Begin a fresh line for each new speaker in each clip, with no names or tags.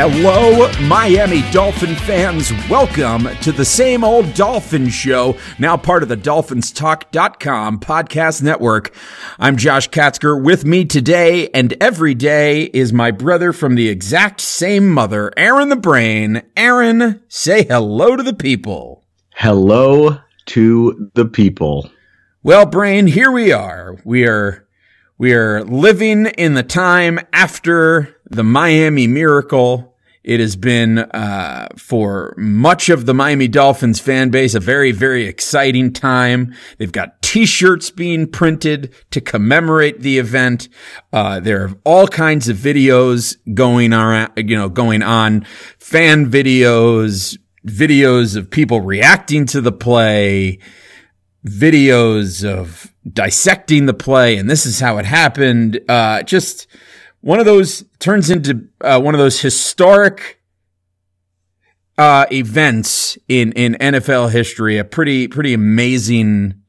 Hello, Miami Dolphin fans. Welcome to the same old Dolphin show, now part of the DolphinsTalk.com podcast network. I'm Josh Katzker. With me today and every day is my brother from the exact same mother, Aaron the Brain. Aaron, say hello to the people.
Hello to the people.
Well, Brain, here we are. We are we are living in the time after the Miami Miracle. It has been uh, for much of the Miami Dolphins fan base a very, very exciting time. They've got T-shirts being printed to commemorate the event. Uh, there are all kinds of videos going on, you know, going on, fan videos, videos of people reacting to the play, videos of dissecting the play, and this is how it happened. Uh, just one of those turns into uh, one of those historic uh, events in in NFL history. A pretty pretty amazing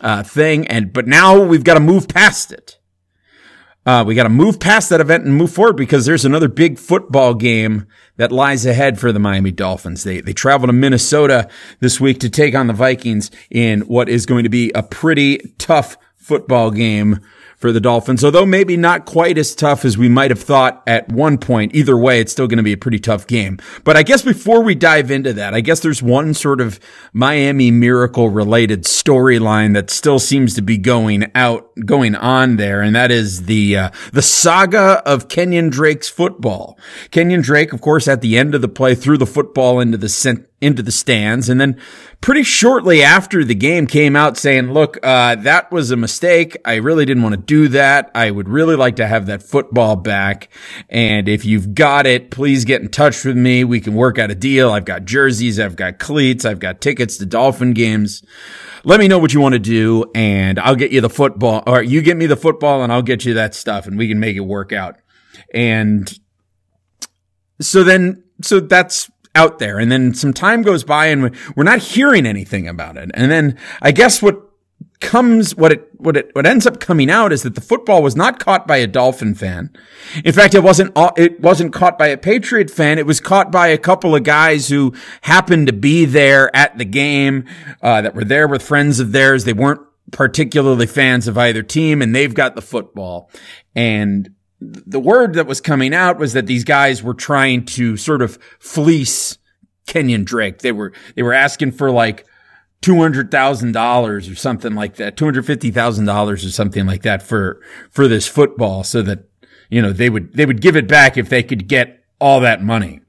uh, thing, and but now we've got to move past it. Uh, we got to move past that event and move forward because there's another big football game that lies ahead for the Miami Dolphins. They they travel to Minnesota this week to take on the Vikings in what is going to be a pretty tough football game for the Dolphins, although maybe not quite as tough as we might have thought at one point. Either way, it's still going to be a pretty tough game. But I guess before we dive into that, I guess there's one sort of Miami miracle related storyline that still seems to be going out, going on there. And that is the, uh, the saga of Kenyan Drake's football. Kenyan Drake, of course, at the end of the play threw the football into the cent- into the stands. And then pretty shortly after the game came out saying, look, uh, that was a mistake. I really didn't want to do that. I would really like to have that football back. And if you've got it, please get in touch with me. We can work out a deal. I've got jerseys. I've got cleats. I've got tickets to Dolphin games. Let me know what you want to do and I'll get you the football or you get me the football and I'll get you that stuff and we can make it work out. And so then, so that's out there. And then some time goes by and we're not hearing anything about it. And then I guess what comes, what it, what it, what ends up coming out is that the football was not caught by a Dolphin fan. In fact, it wasn't, it wasn't caught by a Patriot fan. It was caught by a couple of guys who happened to be there at the game, uh, that were there with friends of theirs. They weren't particularly fans of either team and they've got the football. And the word that was coming out was that these guys were trying to sort of fleece Kenyan Drake. They were, they were asking for like $200,000 or something like that, $250,000 or something like that for, for this football so that, you know, they would, they would give it back if they could get all that money.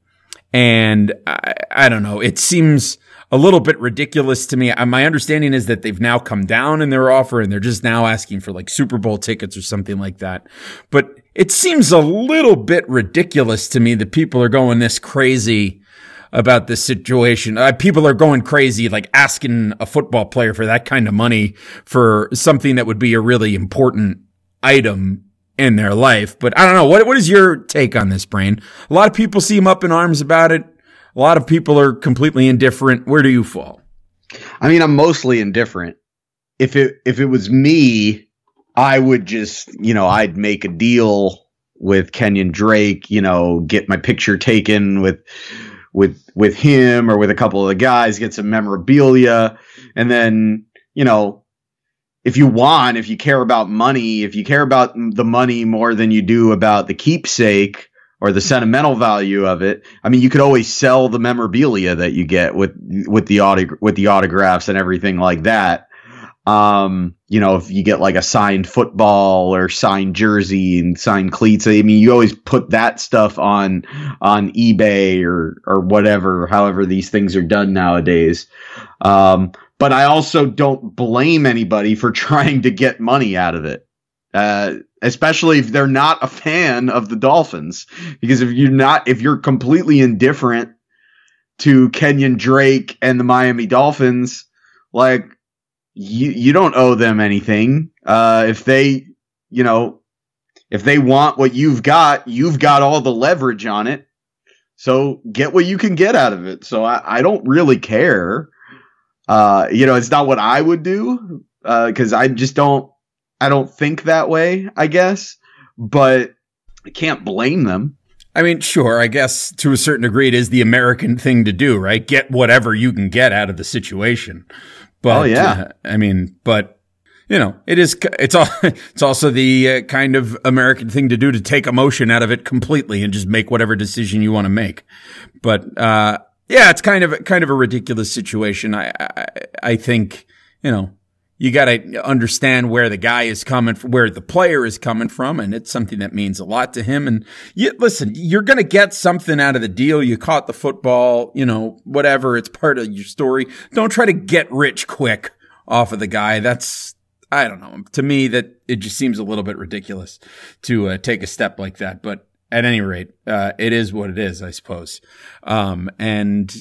And I, I don't know. It seems a little bit ridiculous to me. Uh, my understanding is that they've now come down in their offer and they're just now asking for like Super Bowl tickets or something like that. But it seems a little bit ridiculous to me that people are going this crazy about this situation. Uh, people are going crazy, like asking a football player for that kind of money for something that would be a really important item in their life. But I don't know. What, what is your take on this, Brain? A lot of people seem up in arms about it. A lot of people are completely indifferent. Where do you fall?
I mean, I'm mostly indifferent. If it, if it was me, I would just, you know, I'd make a deal with Kenyan Drake, you know, get my picture taken with with with him or with a couple of the guys, get some memorabilia, and then, you know, if you want, if you care about money, if you care about the money more than you do about the keepsake or the sentimental value of it, I mean, you could always sell the memorabilia that you get with with the autog- with the autographs and everything like that. Um, you know, if you get like a signed football or signed jersey and signed cleats, I mean, you always put that stuff on on eBay or or whatever, however these things are done nowadays. Um, but I also don't blame anybody for trying to get money out of it. Uh, especially if they're not a fan of the Dolphins, because if you're not, if you're completely indifferent to Kenyan Drake and the Miami Dolphins, like you you don't owe them anything. Uh, if they, you know, if they want what you've got, you've got all the leverage on it. So get what you can get out of it. So I, I don't really care. Uh, you know, it's not what I would do because uh, I just don't. I don't think that way. I guess, but I can't blame them.
I mean, sure, I guess to a certain degree, it is the American thing to do, right? Get whatever you can get out of the situation. But,
oh, yeah.
Uh, I mean, but, you know, it is, it's all, it's also the uh, kind of American thing to do to take emotion out of it completely and just make whatever decision you want to make. But, uh, yeah, it's kind of, kind of a ridiculous situation. I, I, I think, you know, you got to understand where the guy is coming from, where the player is coming from. And it's something that means a lot to him. And you, listen, you're going to get something out of the deal. You caught the football, you know, whatever. It's part of your story. Don't try to get rich quick off of the guy. That's, I don't know. To me, that it just seems a little bit ridiculous to uh, take a step like that. But at any rate, uh, it is what it is, I suppose. Um, and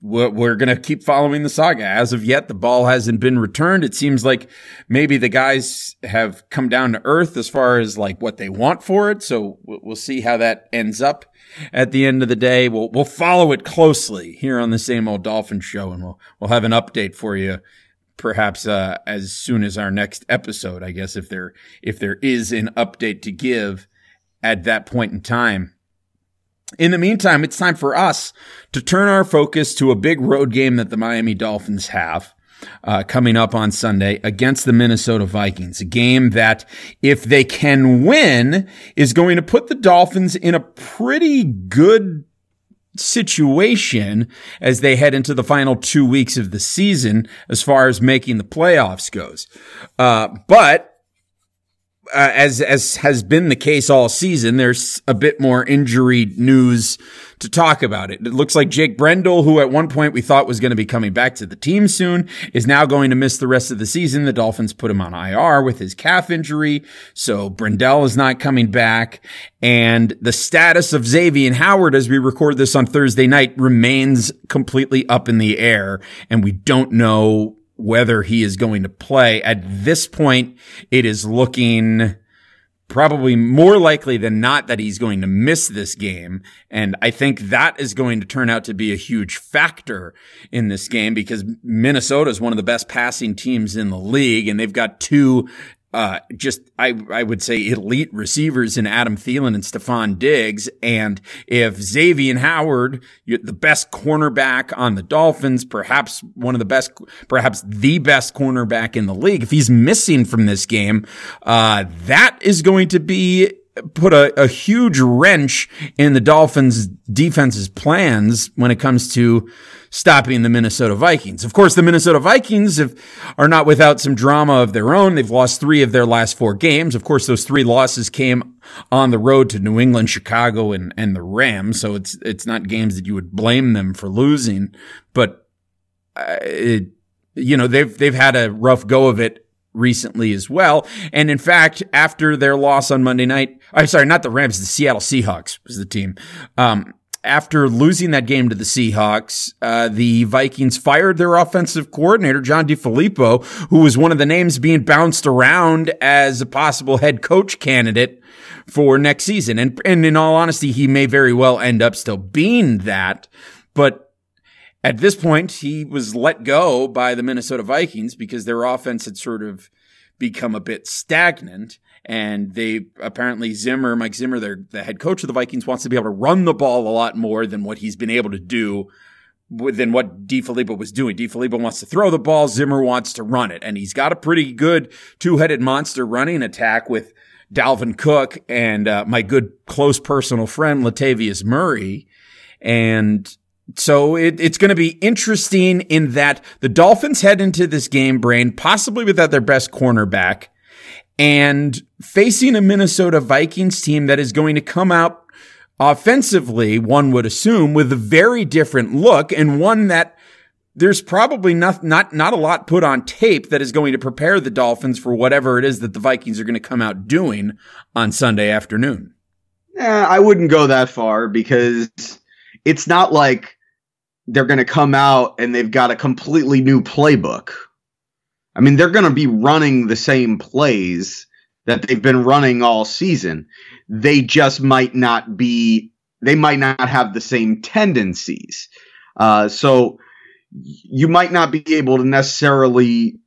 we're, we're going to keep following the saga. As of yet, the ball hasn't been returned. It seems like maybe the guys have come down to earth as far as like what they want for it. So we'll see how that ends up at the end of the day. We'll, we'll follow it closely here on the same old Dolphin show and we'll, we'll have an update for you perhaps, uh, as soon as our next episode, I guess, if there, if there is an update to give at that point in time. In the meantime, it's time for us to turn our focus to a big road game that the Miami Dolphins have. Uh, coming up on Sunday against the Minnesota Vikings, a game that, if they can win, is going to put the Dolphins in a pretty good situation as they head into the final two weeks of the season as far as making the playoffs goes. Uh, but uh, as as has been the case all season, there's a bit more injury news to talk about it. It looks like Jake Brendel, who at one point we thought was going to be coming back to the team soon, is now going to miss the rest of the season. The Dolphins put him on IR with his calf injury, so Brendel is not coming back. And the status of Xavier Howard as we record this on Thursday night remains completely up in the air, and we don't know whether he is going to play. At this point, it is looking probably more likely than not that he's going to miss this game. And I think that is going to turn out to be a huge factor in this game because Minnesota is one of the best passing teams in the league and they've got two uh, just I I would say elite receivers in Adam Thielen and Stefon Diggs. And if Xavier Howard, the best cornerback on the Dolphins, perhaps one of the best, perhaps the best cornerback in the league, if he's missing from this game, uh, that is going to be put a, a huge wrench in the Dolphins defense's plans when it comes to stopping the Minnesota Vikings. Of course, the Minnesota Vikings have, are not without some drama of their own. They've lost three of their last four games. Of course, those three losses came on the road to New England, Chicago, and, and the Rams. So it's, it's not games that you would blame them for losing, but uh, it, you know, they've, they've had a rough go of it recently as well. And in fact, after their loss on Monday night, I'm sorry, not the Rams, the Seattle Seahawks was the team. Um, after losing that game to the Seahawks, uh, the Vikings fired their offensive coordinator, John DeFilippo, who was one of the names being bounced around as a possible head coach candidate for next season. And, and in all honesty, he may very well end up still being that. But at this point, he was let go by the Minnesota Vikings because their offense had sort of become a bit stagnant. And they apparently Zimmer, Mike Zimmer, their the head coach of the Vikings, wants to be able to run the ball a lot more than what he's been able to do than what DeFilippo was doing. DeFilippo wants to throw the ball. Zimmer wants to run it. And he's got a pretty good two-headed monster running attack with Dalvin Cook and uh, my good close personal friend Latavius Murray. And so it, it's going to be interesting in that the Dolphins head into this game, brain, possibly without their best cornerback and facing a Minnesota Vikings team that is going to come out offensively, one would assume, with a very different look and one that there's probably not, not, not a lot put on tape that is going to prepare the Dolphins for whatever it is that the Vikings are going to come out doing on Sunday afternoon.
I wouldn't go that far because it's not like they're going to come out and they've got a completely new playbook. I mean, they're going to be running the same plays that they've been running all season. They just might not be, they might not have the same tendencies. Uh, so you might not be able to necessarily,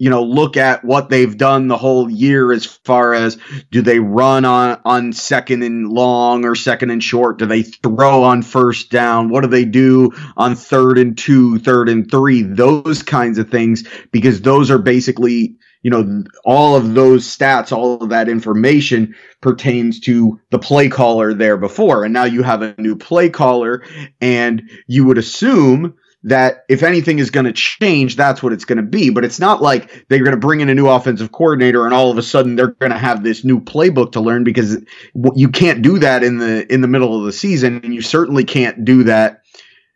you know, look at what they've done the whole year as far as do they run on, on second and long or second and short? Do they throw on first down? What do they do on third and two, third and three? Those kinds of things, because those are basically, you know, all of those stats, all of that information pertains to the play caller there before. And now you have a new play caller and you would assume that if anything is going to change, that's what it's going to be. But it's not like they're going to bring in a new offensive coordinator and all of a sudden they're going to have this new playbook to learn because you can't do that in the in the middle of the season, and you certainly can't do that.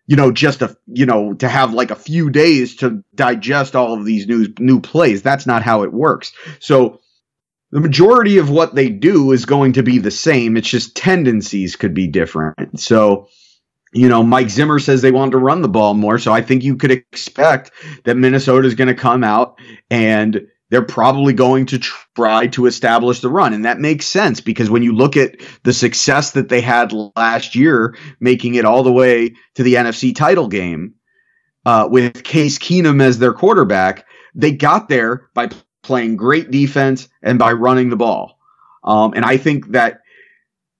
You know, just a you know to have like a few days to digest all of these new new plays. That's not how it works. So the majority of what they do is going to be the same. It's just tendencies could be different. So you know, Mike Zimmer says they want to run the ball more. So I think you could expect that Minnesota is going to come out and they're probably going to try to establish the run. And that makes sense because when you look at the success that they had last year, making it all the way to the NFC title game uh, with Case Keenum as their quarterback, they got there by playing great defense and by running the ball. Um, and I think that,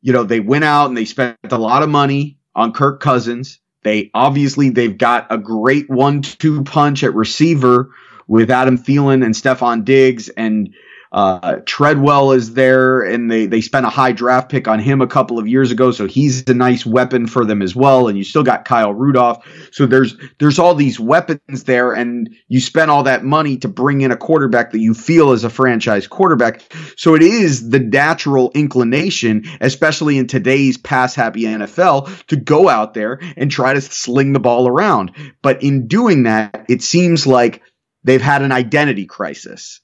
you know, they went out and they spent a lot of money on Kirk Cousins. They obviously they've got a great one-two punch at receiver with Adam Thielen and Stefon Diggs and uh, Treadwell is there, and they they spent a high draft pick on him a couple of years ago, so he's a nice weapon for them as well. And you still got Kyle Rudolph, so there's there's all these weapons there, and you spent all that money to bring in a quarterback that you feel is a franchise quarterback. So it is the natural inclination, especially in today's pass happy NFL, to go out there and try to sling the ball around. But in doing that, it seems like they've had an identity crisis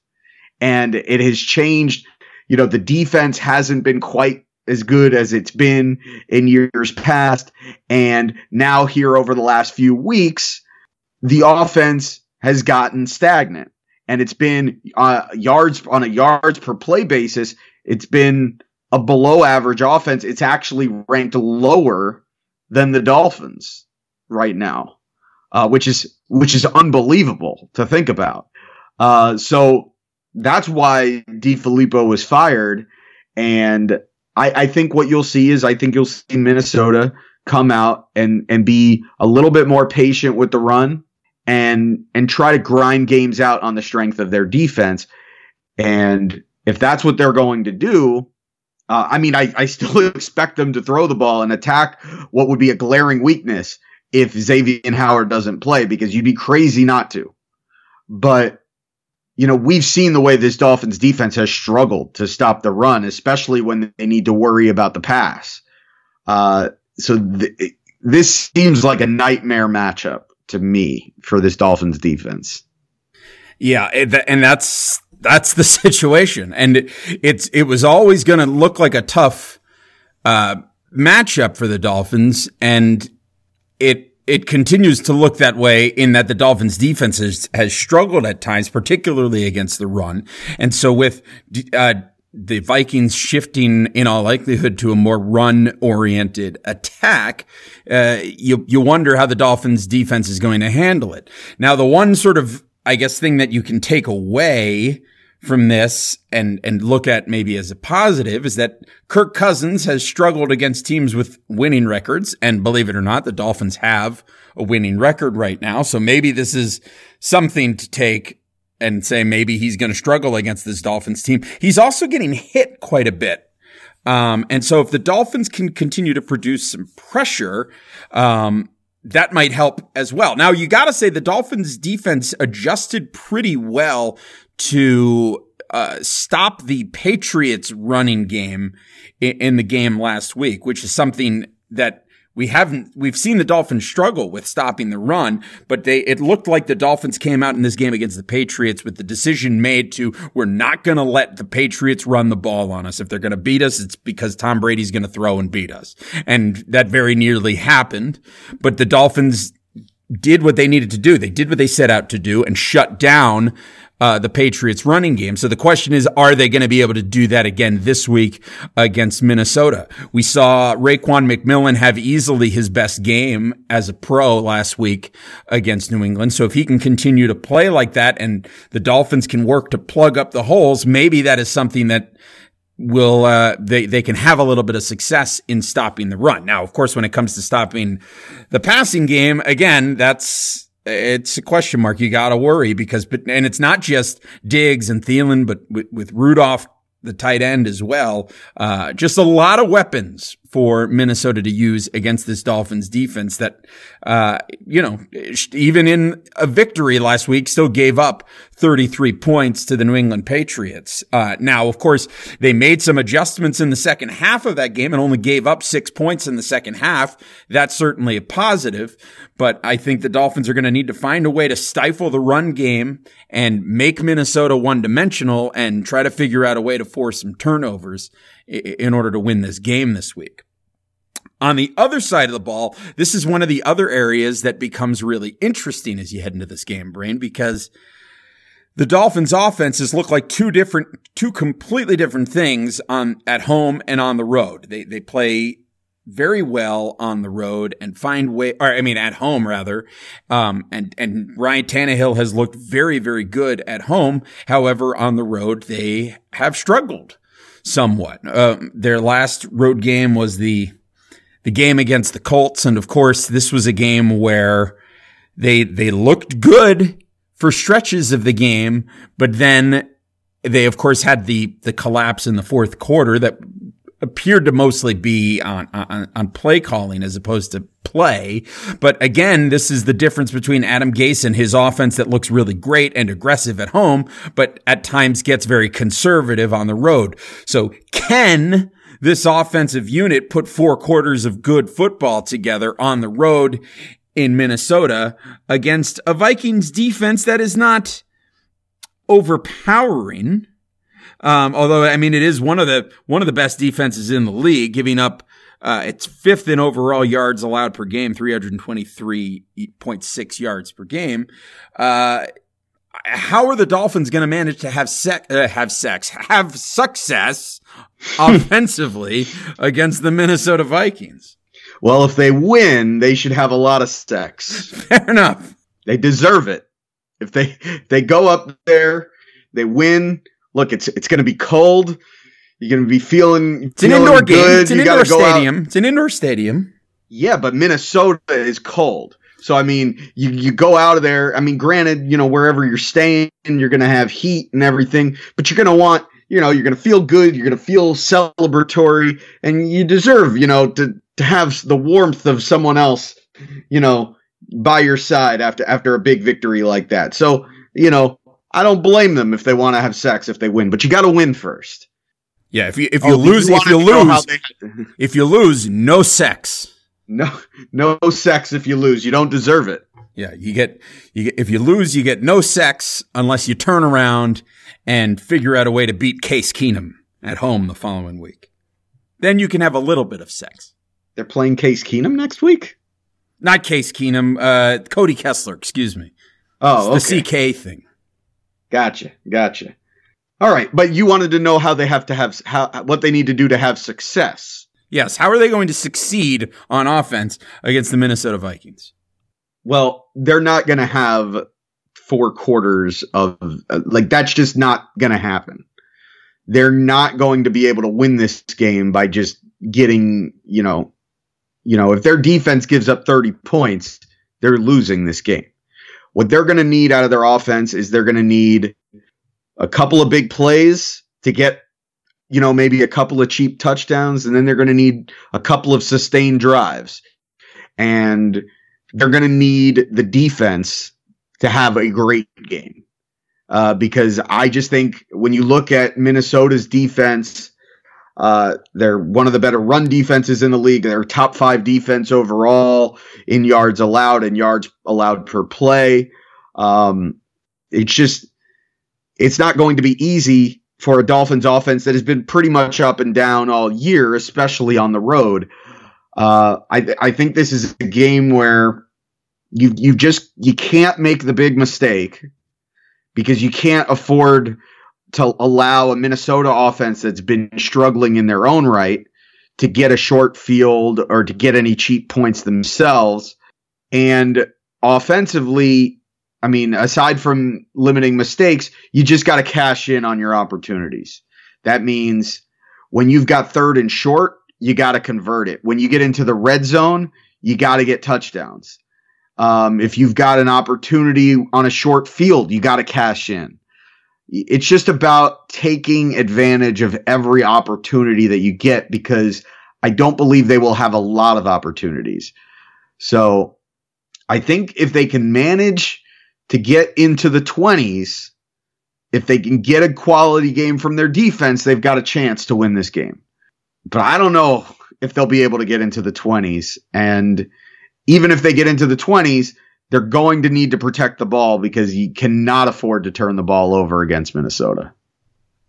and it has changed. You know, the defense hasn't been quite as good as it's been in years past. And now, here over the last few weeks, the offense has gotten stagnant. And it's been uh, yards on a yards per play basis. It's been a below average offense. It's actually ranked lower than the Dolphins right now, uh, which is which is unbelievable to think about. Uh, so that's why DeFilippo was fired. And I, I think what you'll see is I think you'll see Minnesota come out and and be a little bit more patient with the run and and try to grind games out on the strength of their defense. And if that's what they're going to do, uh, I mean, I, I still expect them to throw the ball and attack what would be a glaring weakness if Xavier and Howard doesn't play, because you'd be crazy not to. But you know, we've seen the way this Dolphins defense has struggled to stop the run, especially when they need to worry about the pass. Uh, so th- this seems like a nightmare matchup to me for this Dolphins defense.
Yeah, and that's that's the situation, and it's it was always going to look like a tough uh, matchup for the Dolphins, and it it continues to look that way in that the Dolphins defense has, has struggled at times, particularly against the run. And so with, uh, the Vikings shifting in all likelihood to a more run oriented attack, uh, you, you wonder how the Dolphins defense is going to handle it. Now, the one sort of, I guess, thing that you can take away from this and, and look at maybe as a positive is that Kirk Cousins has struggled against teams with winning records. And believe it or not, the Dolphins have a winning record right now. So maybe this is something to take and say maybe he's going to struggle against this Dolphins team. He's also getting hit quite a bit. Um, and so if the Dolphins can continue to produce some pressure, um, that might help as well. Now you got to say the Dolphins defense adjusted pretty well to uh, stop the Patriots running game in, in, the game last week, which is something that we haven't, we've seen the Dolphins struggle with stopping the run, but they, it looked like the Dolphins came out in this game against the Patriots with the decision made to, we're not going to let the Patriots run the ball on us. If they're going to beat us, it's because Tom Brady's going to throw and beat us. And that very nearly happened, but the Dolphins did what they needed to do. They did what they set out to do and shut down uh, the Patriots running game. So the question is, are they going to be able to do that again this week against Minnesota? We saw Raekwon McMillan have easily his best game as a pro last week against New England. So if he can continue to play like that and the Dolphins can work to plug up the holes, maybe that is something that will uh, they they can have a little bit of success in stopping the run. Now, of course, when it comes to stopping the passing game, again, that's it's a question mark. You got to worry because, but and it's not just Diggs and Thielen, but with, with Rudolph, the tight end as well. Uh, just a lot of weapons for Minnesota to use against this Dolphins defense that, uh, you know, even in a victory last week, still gave up 33 points to the New England Patriots. Uh, now, of course, they made some adjustments in the second half of that game and only gave up six points in the second half. That's certainly a positive, but I think the Dolphins are going to need to find a way to stifle the run game and make Minnesota one dimensional and try to figure out a way to force some turnovers in order to win this game this week. On the other side of the ball, this is one of the other areas that becomes really interesting as you head into this game, Brain, because the Dolphins offenses look like two different, two completely different things on, at home and on the road. They, they play very well on the road and find way, or I mean, at home rather. Um, and, and Ryan Tannehill has looked very, very good at home. However, on the road, they have struggled somewhat. Uh, their last road game was the the game against the Colts, and of course, this was a game where they they looked good for stretches of the game, but then they of course had the the collapse in the fourth quarter that appeared to mostly be on, on, on play calling as opposed to play. But again, this is the difference between Adam Gase and his offense that looks really great and aggressive at home, but at times gets very conservative on the road. So can this offensive unit put four quarters of good football together on the road in Minnesota against a Vikings defense that is not overpowering? Um, although, I mean, it is one of the, one of the best defenses in the league, giving up, uh, it's fifth in overall yards allowed per game, 323.6 yards per game. Uh, how are the Dolphins going to manage to have sex, uh, have sex, have success offensively against the Minnesota Vikings?
Well, if they win, they should have a lot of sex.
Fair enough.
They deserve it. If they if they go up there, they win, look, it's it's going to be cold. You're going to be feeling.
It's an indoor game. It's an you indoor stadium. Out. It's an indoor stadium.
Yeah, but Minnesota is cold. So I mean, you you go out of there. I mean, granted, you know wherever you're staying, you're going to have heat and everything, but you're going to want, you know, you're going to feel good. You're going to feel celebratory, and you deserve, you know, to to have the warmth of someone else, you know, by your side after after a big victory like that. So you know, I don't blame them if they want to have sex if they win, but you got to win first.
Yeah, if you if you oh, lose if you lose if you lose, no sex.
No no sex if you lose. You don't deserve it.
Yeah, you get you get, if you lose, you get no sex unless you turn around and figure out a way to beat Case Keenum at home the following week. Then you can have a little bit of sex.
They're playing Case Keenum next week?
Not Case Keenum, uh, Cody Kessler, excuse me.
Oh,
it's the CK thing.
Gotcha, gotcha. All right, but you wanted to know how they have to have how what they need to do to have success.
Yes, how are they going to succeed on offense against the Minnesota Vikings?
Well, they're not going to have four quarters of uh, like that's just not going to happen. They're not going to be able to win this game by just getting, you know, you know, if their defense gives up 30 points, they're losing this game. What they're going to need out of their offense is they're going to need a couple of big plays to get, you know, maybe a couple of cheap touchdowns, and then they're going to need a couple of sustained drives. And they're going to need the defense to have a great game. Uh, because I just think when you look at Minnesota's defense, uh, they're one of the better run defenses in the league. They're top five defense overall in yards allowed and yards allowed per play. Um, it's just, it's not going to be easy for a Dolphins offense that has been pretty much up and down all year, especially on the road. Uh, I, I think this is a game where you you just you can't make the big mistake because you can't afford to allow a Minnesota offense that's been struggling in their own right to get a short field or to get any cheap points themselves. And offensively, I mean, aside from limiting mistakes, you just got to cash in on your opportunities. That means when you've got third and short, you got to convert it. When you get into the red zone, you got to get touchdowns. Um, if you've got an opportunity on a short field, you got to cash in. It's just about taking advantage of every opportunity that you get because I don't believe they will have a lot of opportunities. So I think if they can manage to get into the 20s, if they can get a quality game from their defense, they've got a chance to win this game. But I don't know if they'll be able to get into the 20s. And even if they get into the 20s, they're going to need to protect the ball because you cannot afford to turn the ball over against Minnesota.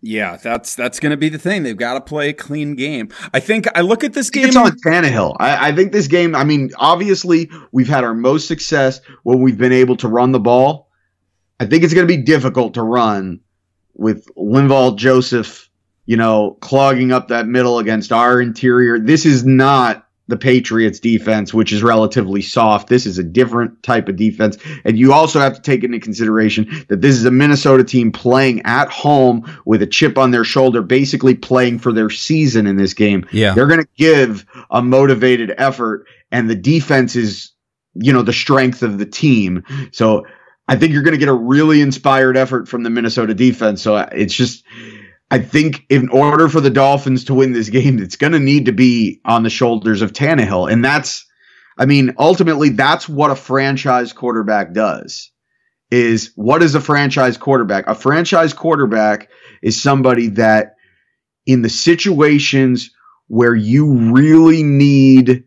Yeah, that's that's going to be the thing. They've got to play a clean game. I think I look at this game.
It's on Tannehill. I, I think this game. I mean, obviously, we've had our most success when we've been able to run the ball. I think it's going to be difficult to run with Linval Joseph, you know, clogging up that middle against our interior. This is not the Patriots defense, which is relatively soft. This is a different type of defense. And you also have to take into consideration that this is a Minnesota team playing at home with a chip on their shoulder, basically playing for their season in this game.
Yeah.
They're going to give a motivated effort and the defense is, you know, the strength of the team. So I think you're going to get a really inspired effort from the Minnesota defense. So it's just, I think in order for the Dolphins to win this game, it's going to need to be on the shoulders of Tannehill. And that's, I mean, ultimately, that's what a franchise quarterback does. Is what is a franchise quarterback? A franchise quarterback is somebody that in the situations where you really need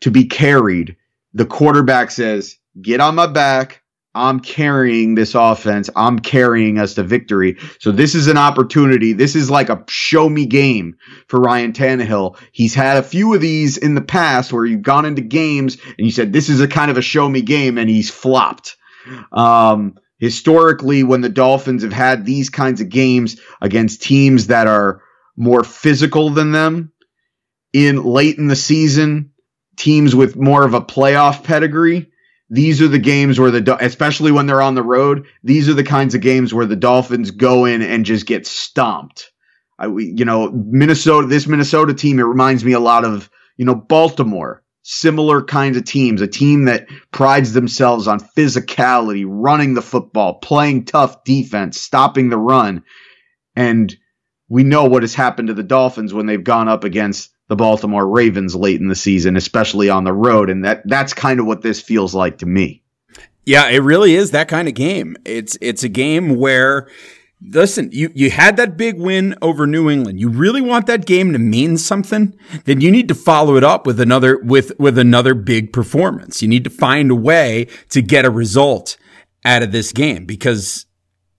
to be carried, the quarterback says, get on my back. I'm carrying this offense. I'm carrying us to victory. So this is an opportunity. This is like a show me game for Ryan Tannehill. He's had a few of these in the past where you've gone into games and you said, this is a kind of a show me game and he's flopped. Um, historically, when the Dolphins have had these kinds of games against teams that are more physical than them in late in the season, teams with more of a playoff pedigree, these are the games where the especially when they're on the road these are the kinds of games where the dolphins go in and just get stomped. I, you know minnesota this minnesota team it reminds me a lot of you know baltimore. Similar kinds of teams a team that prides themselves on physicality running the football playing tough defense stopping the run. And we know what has happened to the dolphins when they've gone up against the Baltimore Ravens late in the season, especially on the road. And that that's kind of what this feels like to me.
Yeah, it really is that kind of game. It's it's a game where listen, you, you had that big win over New England. You really want that game to mean something, then you need to follow it up with another with with another big performance. You need to find a way to get a result out of this game because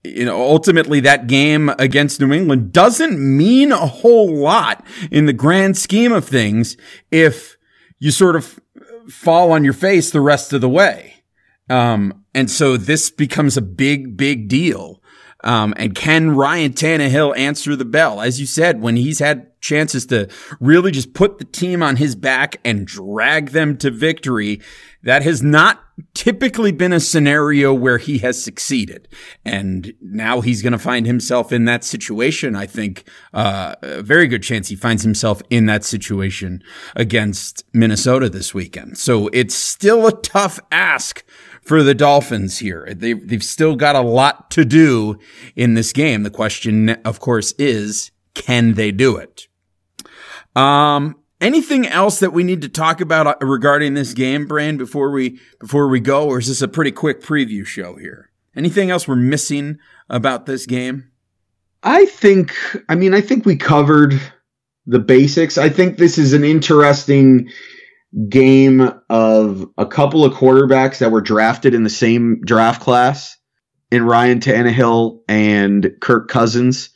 you know, ultimately that game against New England doesn't mean a whole lot in the grand scheme of things if you sort of fall on your face the rest of the way. Um, and so this becomes a big, big deal. Um, and can Ryan Tannehill answer the bell? As you said, when he's had chances to really just put the team on his back and drag them to victory, that has not typically been a scenario where he has succeeded. And now he's going to find himself in that situation. I think, uh, a very good chance he finds himself in that situation against Minnesota this weekend. So it's still a tough ask for the Dolphins here. They've, they've still got a lot to do in this game. The question, of course, is, can they do it? Um, anything else that we need to talk about uh, regarding this game, Brain, before we, before we go? Or is this a pretty quick preview show here? Anything else we're missing about this game?
I think, I mean, I think we covered the basics. I think this is an interesting game of a couple of quarterbacks that were drafted in the same draft class in Ryan Tannehill and Kirk Cousins,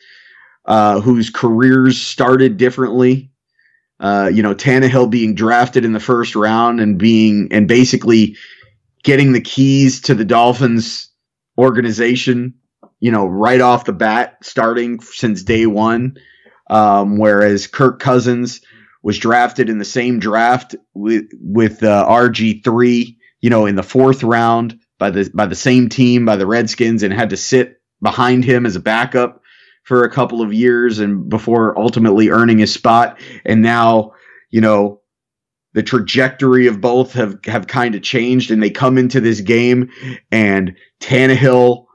uh, whose careers started differently. Uh, you know, Tannehill being drafted in the first round and being and basically getting the keys to the Dolphins organization you know, right off the bat, starting since day one. Um, whereas Kirk Cousins was drafted in the same draft with with uh, RG three, you know, in the fourth round by the by the same team by the Redskins, and had to sit behind him as a backup for a couple of years, and before ultimately earning his spot. And now, you know, the trajectory of both have have kind of changed, and they come into this game, and Tannehill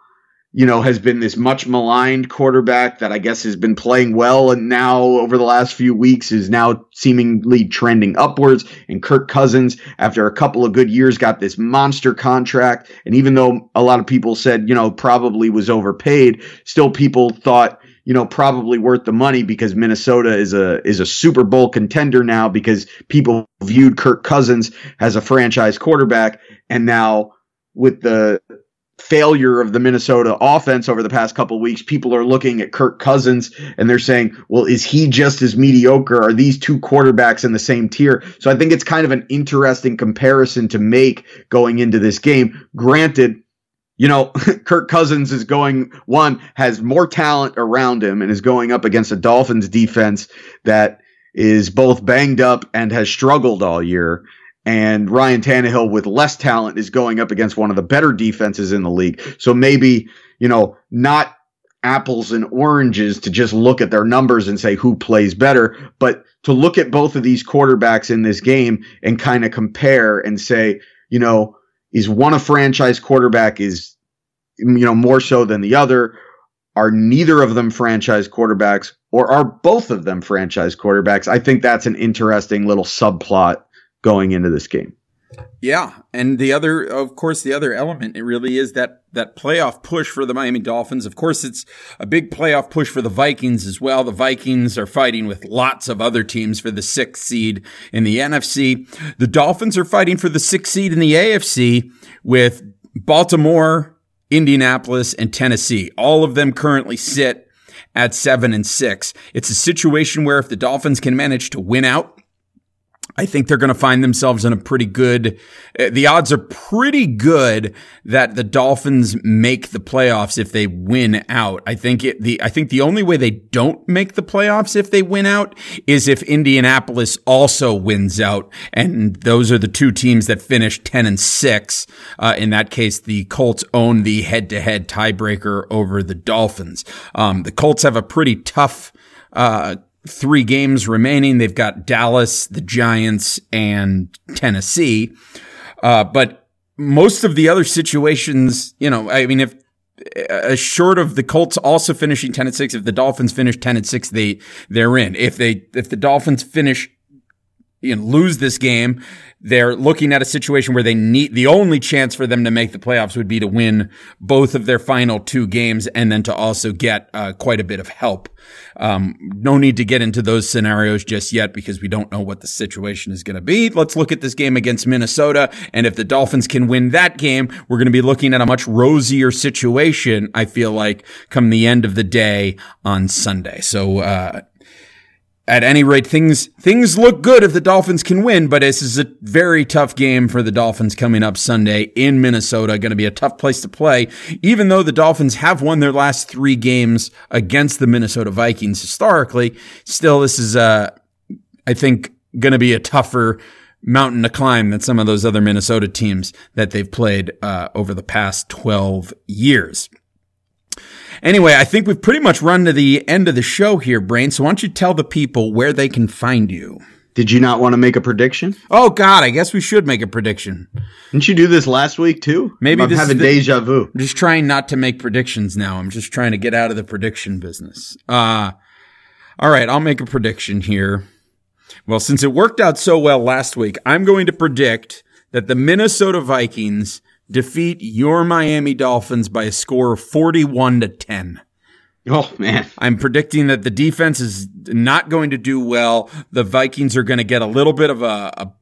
you know, has been this much maligned quarterback that I guess has been playing well and now over the last few weeks is now seemingly trending upwards. And Kirk Cousins, after a couple of good years, got this monster contract. And even though a lot of people said, you know, probably was overpaid, still people thought, you know, probably worth the money because Minnesota is a is a Super Bowl contender now because people viewed Kirk Cousins as a franchise quarterback. And now with the failure of the Minnesota offense over the past couple weeks, people are looking at Kirk Cousins and they're saying, well, is he just as mediocre? Are these two quarterbacks in the same tier? So I think it's kind of an interesting comparison to make going into this game. Granted, you know, Kirk Cousins is going one has more talent around him and is going up against a Dolphins defense that is both banged up and has struggled all year and Ryan Tannehill with less talent is going up against one of the better defenses in the league. So maybe, you know, not apples and oranges to just look at their numbers and say who plays better, but to look at both of these quarterbacks in this game and kind of compare and say, you know, is one a franchise quarterback is, you know, more so than the other? Are neither of them franchise quarterbacks or are both of them franchise quarterbacks? I think that's an interesting little subplot going into this game.
Yeah, and the other, of course, the other element it really is that that playoff push for the Miami Dolphins. Of course, it's a big playoff push for the Vikings as well. The Vikings are fighting with lots of other teams for the sixth seed in the NFC. The Dolphins are fighting for the sixth seed in the AFC with Baltimore, Indianapolis, and Tennessee. All of them currently sit at seven and six. It's a situation where if the Dolphins can manage to win out I think they're going to find themselves in a pretty good, uh, the odds are pretty good that the Dolphins make the playoffs if they win out. I think it, the, I think the only way they don't make the playoffs if they win out is if Indianapolis also wins out. And those are the two teams that finish 10 and 6. Uh, in that case, the Colts own the head to head tiebreaker over the Dolphins. Um, the Colts have a pretty tough, uh, three games remaining. They've got Dallas, the Giants, and Tennessee. Uh, but most of the other situations, you know, I mean, if uh, short of the Colts also finishing 10 and 6, if the Dolphins finish 10 and 6, they, they're in. If they, if the Dolphins finish, lose this game, they're looking at a situation where they need the only chance for them to make the playoffs would be to win both of their final two games and then to also get uh, quite a bit of help. Um, no need to get into those scenarios just yet because we don't know what the situation is going to be. Let's look at this game against Minnesota. And if the Dolphins can win that game, we're going to be looking at a much rosier situation, I feel like, come the end of the day on Sunday. So, uh, at any rate, things things look good if the Dolphins can win, but this is a very tough game for the Dolphins coming up Sunday in Minnesota. Going to be a tough place to play, even though the Dolphins have won their last three games against the Minnesota Vikings historically. Still, this is uh, I think going to be a tougher mountain to climb than some of those other Minnesota teams that they've played uh, over the past twelve years. Anyway, I think we've pretty much run to the end of the show here, Brain. So why don't you tell the people where they can find you?
Did you not want to make a prediction?
Oh God, I guess we should make a prediction.
Didn't you do this last week too?
Maybe
I'm
this
having
the-
deja vu.
I'm just trying not to make predictions now. I'm just trying to get out of the prediction business. Uh, all right, I'll make a prediction here. Well, since it worked out so well last week, I'm going to predict that the Minnesota Vikings defeat your Miami Dolphins by a score of 41 to 10.
Oh man,
I'm predicting that the defense is not going to do well. The Vikings are going to get a little bit of a, a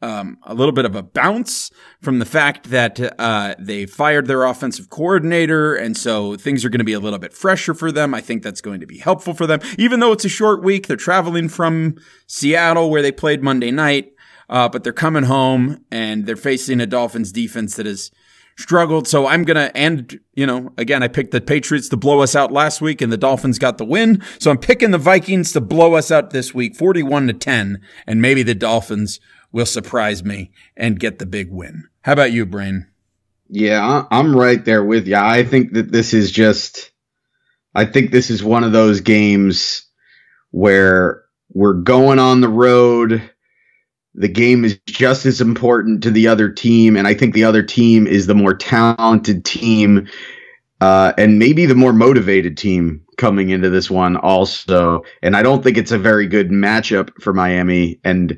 um, a little bit of a bounce from the fact that uh, they fired their offensive coordinator, and so things are going to be a little bit fresher for them. I think that's going to be helpful for them, even though it's a short week. They're traveling from Seattle, where they played Monday night, uh, but they're coming home and they're facing a Dolphins defense that is struggled. So I'm going to, and, you know, again, I picked the Patriots to blow us out last week and the Dolphins got the win. So I'm picking the Vikings to blow us out this week, 41 to 10. And maybe the Dolphins will surprise me and get the big win. How about you, Brain?
Yeah, I'm right there with you. I think that this is just, I think this is one of those games where we're going on the road the game is just as important to the other team, and I think the other team is the more talented team, uh, and maybe the more motivated team coming into this one also. And I don't think it's a very good matchup for Miami. And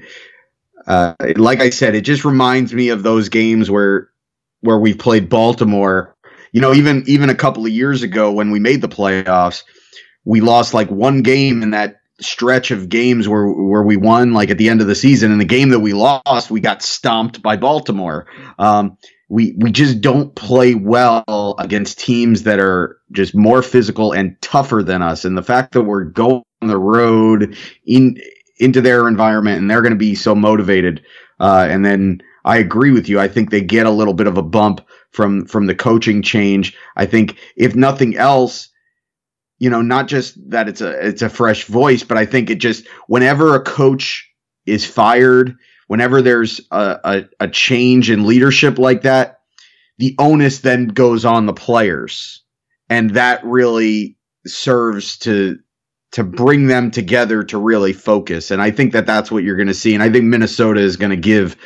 uh, like I said, it just reminds me of those games where where we played Baltimore. You know, even even a couple of years ago when we made the playoffs, we lost like one game in that stretch of games where where we won like at the end of the season. And the game that we lost we got stomped by Baltimore. Um, we we just don't play well against teams that are just more physical and tougher than us. And the fact that we're going on the road in into their environment and they're going to be so motivated uh, and then I agree with you. I think they get a little bit of a bump from from the coaching change. I think if nothing else you know, not just that it's a it's a fresh voice, but I think it just whenever a coach is fired, whenever there's a, a, a change in leadership like that, the onus then goes on the players. And that really serves to to bring them together to really focus. And I think that that's what you're going to see. And I think Minnesota is going to give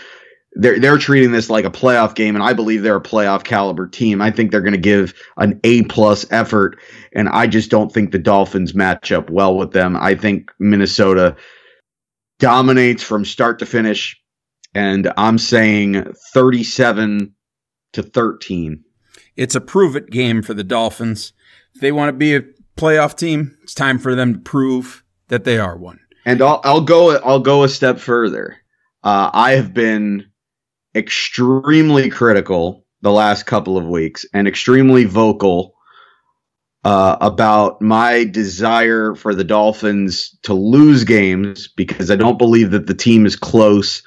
they're they're treating this like a playoff game, and I believe they're a playoff caliber team. I think they're going to give an A plus effort, and I just don't think the Dolphins match up well with them. I think Minnesota dominates from start to finish, and I'm saying 37 to 13.
It's a prove it game for the Dolphins. If they want to be a playoff team, it's time for them to prove that they are one.
And I'll, I'll go I'll go a step further. Uh, I have been extremely critical the last couple of weeks and extremely vocal uh, about my desire for the Dolphins to lose games because I don't believe that the team is close,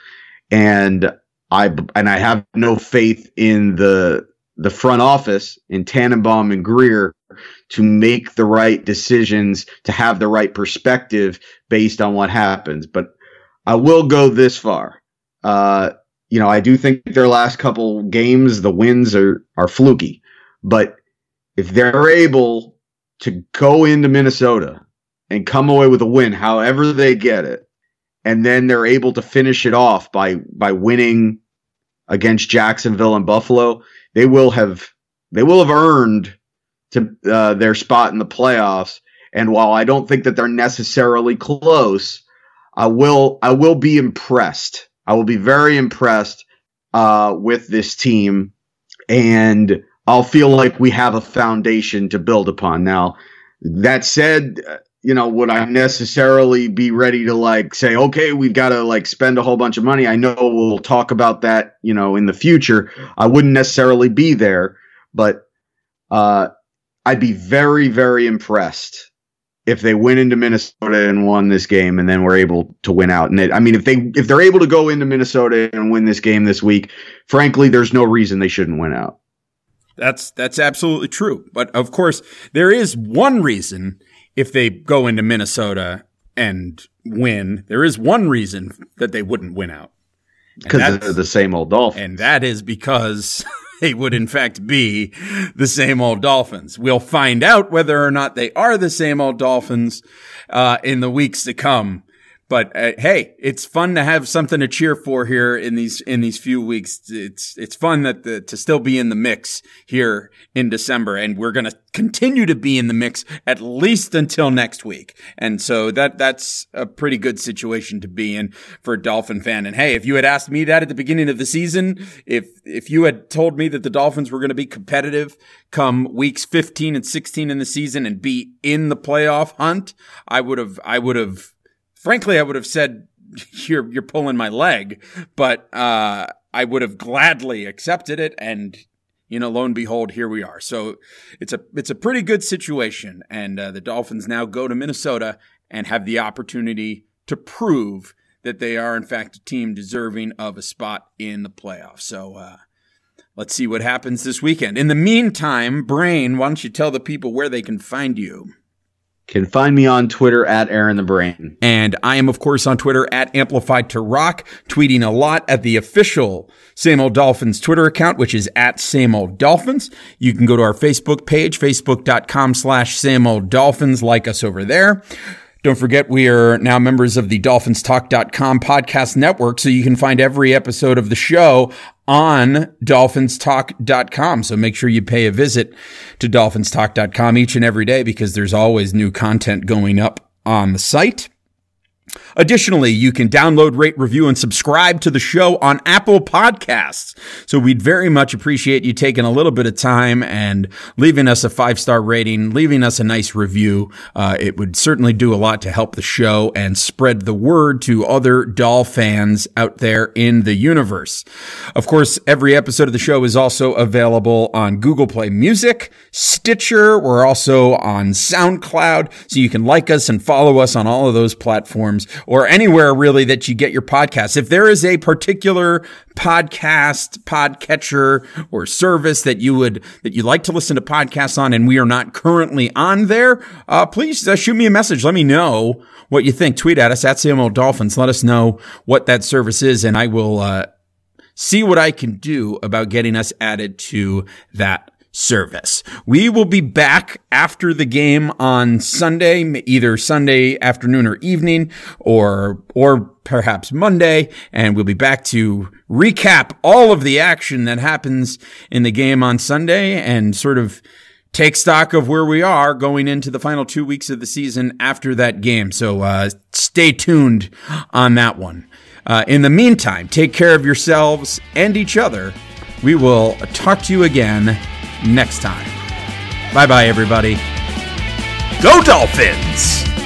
and I and I have no faith in the the front office in Tannenbaum and Grier to make the right decisions to have the right perspective based on what happens. But I will go this far. Uh, you know, I do think their last couple games, the wins are are fluky, but if they're able to go into Minnesota and come away with a win, however they get it, and then they're able to finish it off by by winning against Jacksonville and Buffalo, they will have they will have earned to uh, their spot in the playoffs. And while I don't think that they're necessarily close, I will I will be impressed I will be very impressed uh, with this team, and I'll feel like we have a foundation to build upon. Now, that said, you know, would I necessarily be ready to like say, okay, we've got to like spend a whole bunch of money? I know we'll talk about that, you know, in the future. I wouldn't necessarily be there, but uh, I'd be very, very impressed if they went into Minnesota and won this game and then were able to win out. And it, I mean, if they if they're able to go into Minnesota and win this game this week, frankly, there's no reason they shouldn't win out.
That's that's absolutely true. But of course, there is one reason if they go into Minnesota and win, there is one reason that they wouldn't win out.
Because they're the same old Dolphins.
And that is because they would in fact be the same old Dolphins. We'll find out whether or not they are the same old Dolphins uh, in the weeks to come. But uh, hey, it's fun to have something to cheer for here in these in these few weeks. It's it's fun that the, to still be in the mix here in December, and we're going to continue to be in the mix at least until next week. And so that that's a pretty good situation to be in for a Dolphin fan. And hey, if you had asked me that at the beginning of the season, if if you had told me that the Dolphins were going to be competitive come weeks 15 and 16 in the season and be in the playoff hunt, I would have I would have frankly, I would have said, you're, you're pulling my leg, but, uh, I would have gladly accepted it. And, you know, lo and behold, here we are. So it's a, it's a pretty good situation. And, uh, the Dolphins now go to Minnesota and have the opportunity to prove that they are, in fact, a team deserving of a spot in the playoffs. So, uh, let's see what happens this weekend. In the meantime, Brain, why don't you tell the people where they can find you?
Can find me on Twitter at Aaron the Brain.
And I am, of course, on Twitter at Amplified to Rock, tweeting a lot at the official Same Old Dolphins Twitter account, which is at Same Old Dolphins. You can go to our Facebook page, facebook.com slash Same Old Dolphins. Like us over there. Don't forget, we are now members of the dolphinstalk.com podcast network, so you can find every episode of the show on dolphinstalk.com. So make sure you pay a visit to dolphinstalk.com each and every day because there's always new content going up on the site. Additionally, you can download, rate, review, and subscribe to the show on Apple Podcasts. So we'd very much appreciate you taking a little bit of time and leaving us a five star rating, leaving us a nice review. Uh, it would certainly do a lot to help the show and spread the word to other doll fans out there in the universe. Of course, every episode of the show is also available on Google Play Music, Stitcher. We're also on SoundCloud. So you can like us and follow us on all of those platforms or anywhere really that you get your podcasts. If there is a particular podcast, podcatcher or service that you would, that you like to listen to podcasts on and we are not currently on there, uh, please uh, shoot me a message. Let me know what you think. Tweet at us at CMO Dolphins. Let us know what that service is and I will, uh, see what I can do about getting us added to that service. We will be back after the game on Sunday, either Sunday afternoon or evening or, or perhaps Monday. And we'll be back to recap all of the action that happens in the game on Sunday and sort of take stock of where we are going into the final two weeks of the season after that game. So, uh, stay tuned on that one. Uh, in the meantime, take care of yourselves and each other. We will talk to you again next time. Bye bye, everybody. Go Dolphins!